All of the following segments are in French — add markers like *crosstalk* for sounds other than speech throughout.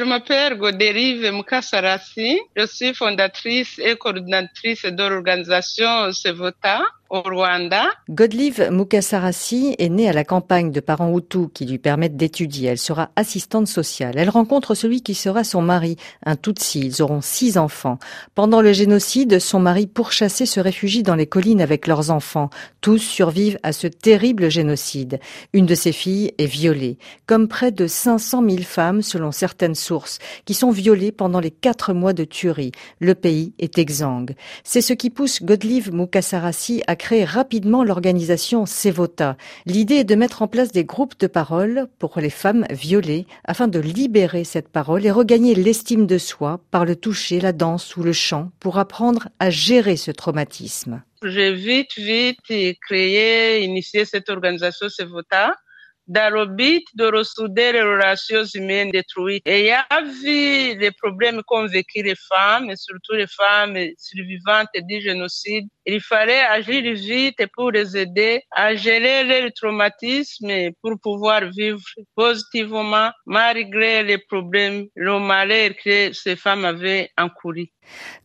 Je m'appelle Goderive Mukasarasi. Je suis fondatrice et coordinatrice de l'organisation Sevota au Rwanda. Godlive Mukasarasi est née à la campagne de parents Hutus qui lui permettent d'étudier. Elle sera assistante sociale. Elle rencontre celui qui sera son mari, un Tutsi. Ils auront six enfants. Pendant le génocide, son mari pourchassé se réfugie dans les collines avec leurs enfants. Tous survivent à ce terrible génocide. Une de ses filles est violée, comme près de 500 000 femmes selon certaines sources, qui sont violées pendant les quatre mois de tuerie. Le pays est exsangue. C'est ce qui pousse Godlive Mukasarasi à créer rapidement l'organisation Sevota. L'idée est de mettre en place des groupes de parole pour les femmes violées afin de libérer cette parole et regagner l'estime de soi par le toucher, la danse ou le chant pour apprendre à gérer ce traumatisme. J'ai vite, vite créé, initié cette organisation le but de ressouder les relations humaines détruites. Et il y a vu les problèmes qu'ont vécu les femmes, et surtout les femmes survivantes du génocide. Il fallait agir vite pour les aider à gérer les traumatismes pour pouvoir vivre positivement malgré les problèmes, le malheur que ces femmes avaient encouru.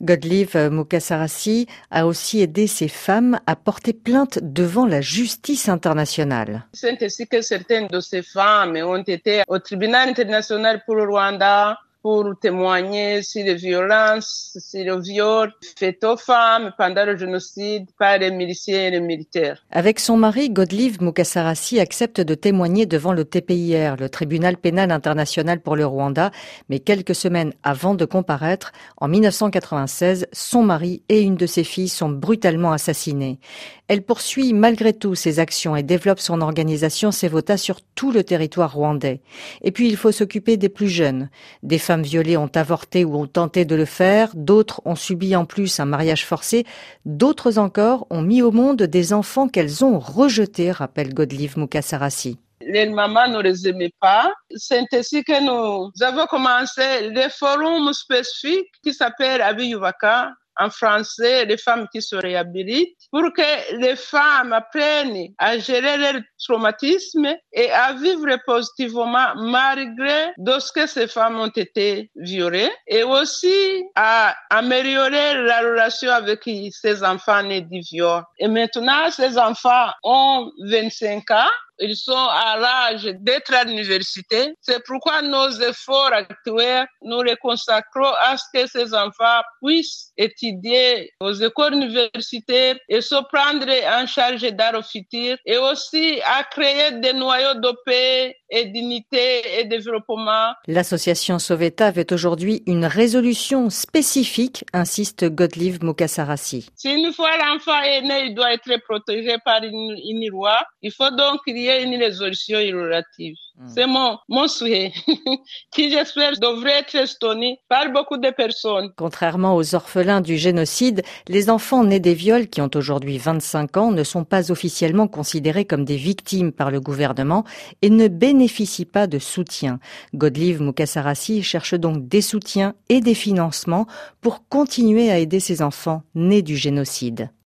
Godlive Mukasarasi a aussi aidé ces femmes à porter plainte devant la justice internationale. C'est ainsi que certaines de ces femmes ont été au tribunal international pour le Rwanda, pour témoigner sur les violences, sur le viol fait aux femmes pendant le génocide par les miliciens et les militaires. Avec son mari, Godlive Mukasarasi accepte de témoigner devant le TPIR, le tribunal pénal international pour le Rwanda, mais quelques semaines avant de comparaître, en 1996, son mari et une de ses filles sont brutalement assassinés. Elle poursuit malgré tout ses actions et développe son organisation Sevota sur tout le territoire rwandais. Et puis il faut s'occuper des plus jeunes, des femmes violées ont avorté ou ont tenté de le faire, d'autres ont subi en plus un mariage forcé, d'autres encore ont mis au monde des enfants qu'elles ont rejetés, rappelle Godlive Mukasarasi les mamans ne les aimaient pas. C'est ainsi que nous avons commencé les forums spécifiques qui s'appellent Abiyuvaka en français, les femmes qui se réhabilitent, pour que les femmes apprennent à gérer leur traumatisme et à vivre positivement malgré de ce que ces femmes ont été violées et aussi à améliorer la relation avec ces enfants nés du viol. Et maintenant, ces enfants ont 25 ans ils sont à l'âge d'être à l'université. C'est pourquoi nos efforts actuels, nous les consacrons à ce que ces enfants puissent étudier aux écoles universitaires et se prendre en charge futur et aussi à créer des noyaux de paix et dignité et développement. L'association Soveta avait aujourd'hui une résolution spécifique, insiste Godlive Mukasarasi. Si une fois l'enfant est né, il doit être protégé par une, une loi. Il faut donc qu'il y ait une résolution relative. Hmm. C'est mon, mon souhait, *laughs* qui j'espère devrait être estonné par beaucoup de personnes. Contrairement aux orphelins du génocide, les enfants nés des viols qui ont aujourd'hui 25 ans ne sont pas officiellement considérés comme des victimes par le gouvernement et ne bénéficient pas de soutien. Godlive Mukasarasi cherche donc des soutiens et des financements pour continuer à aider ces enfants nés du génocide.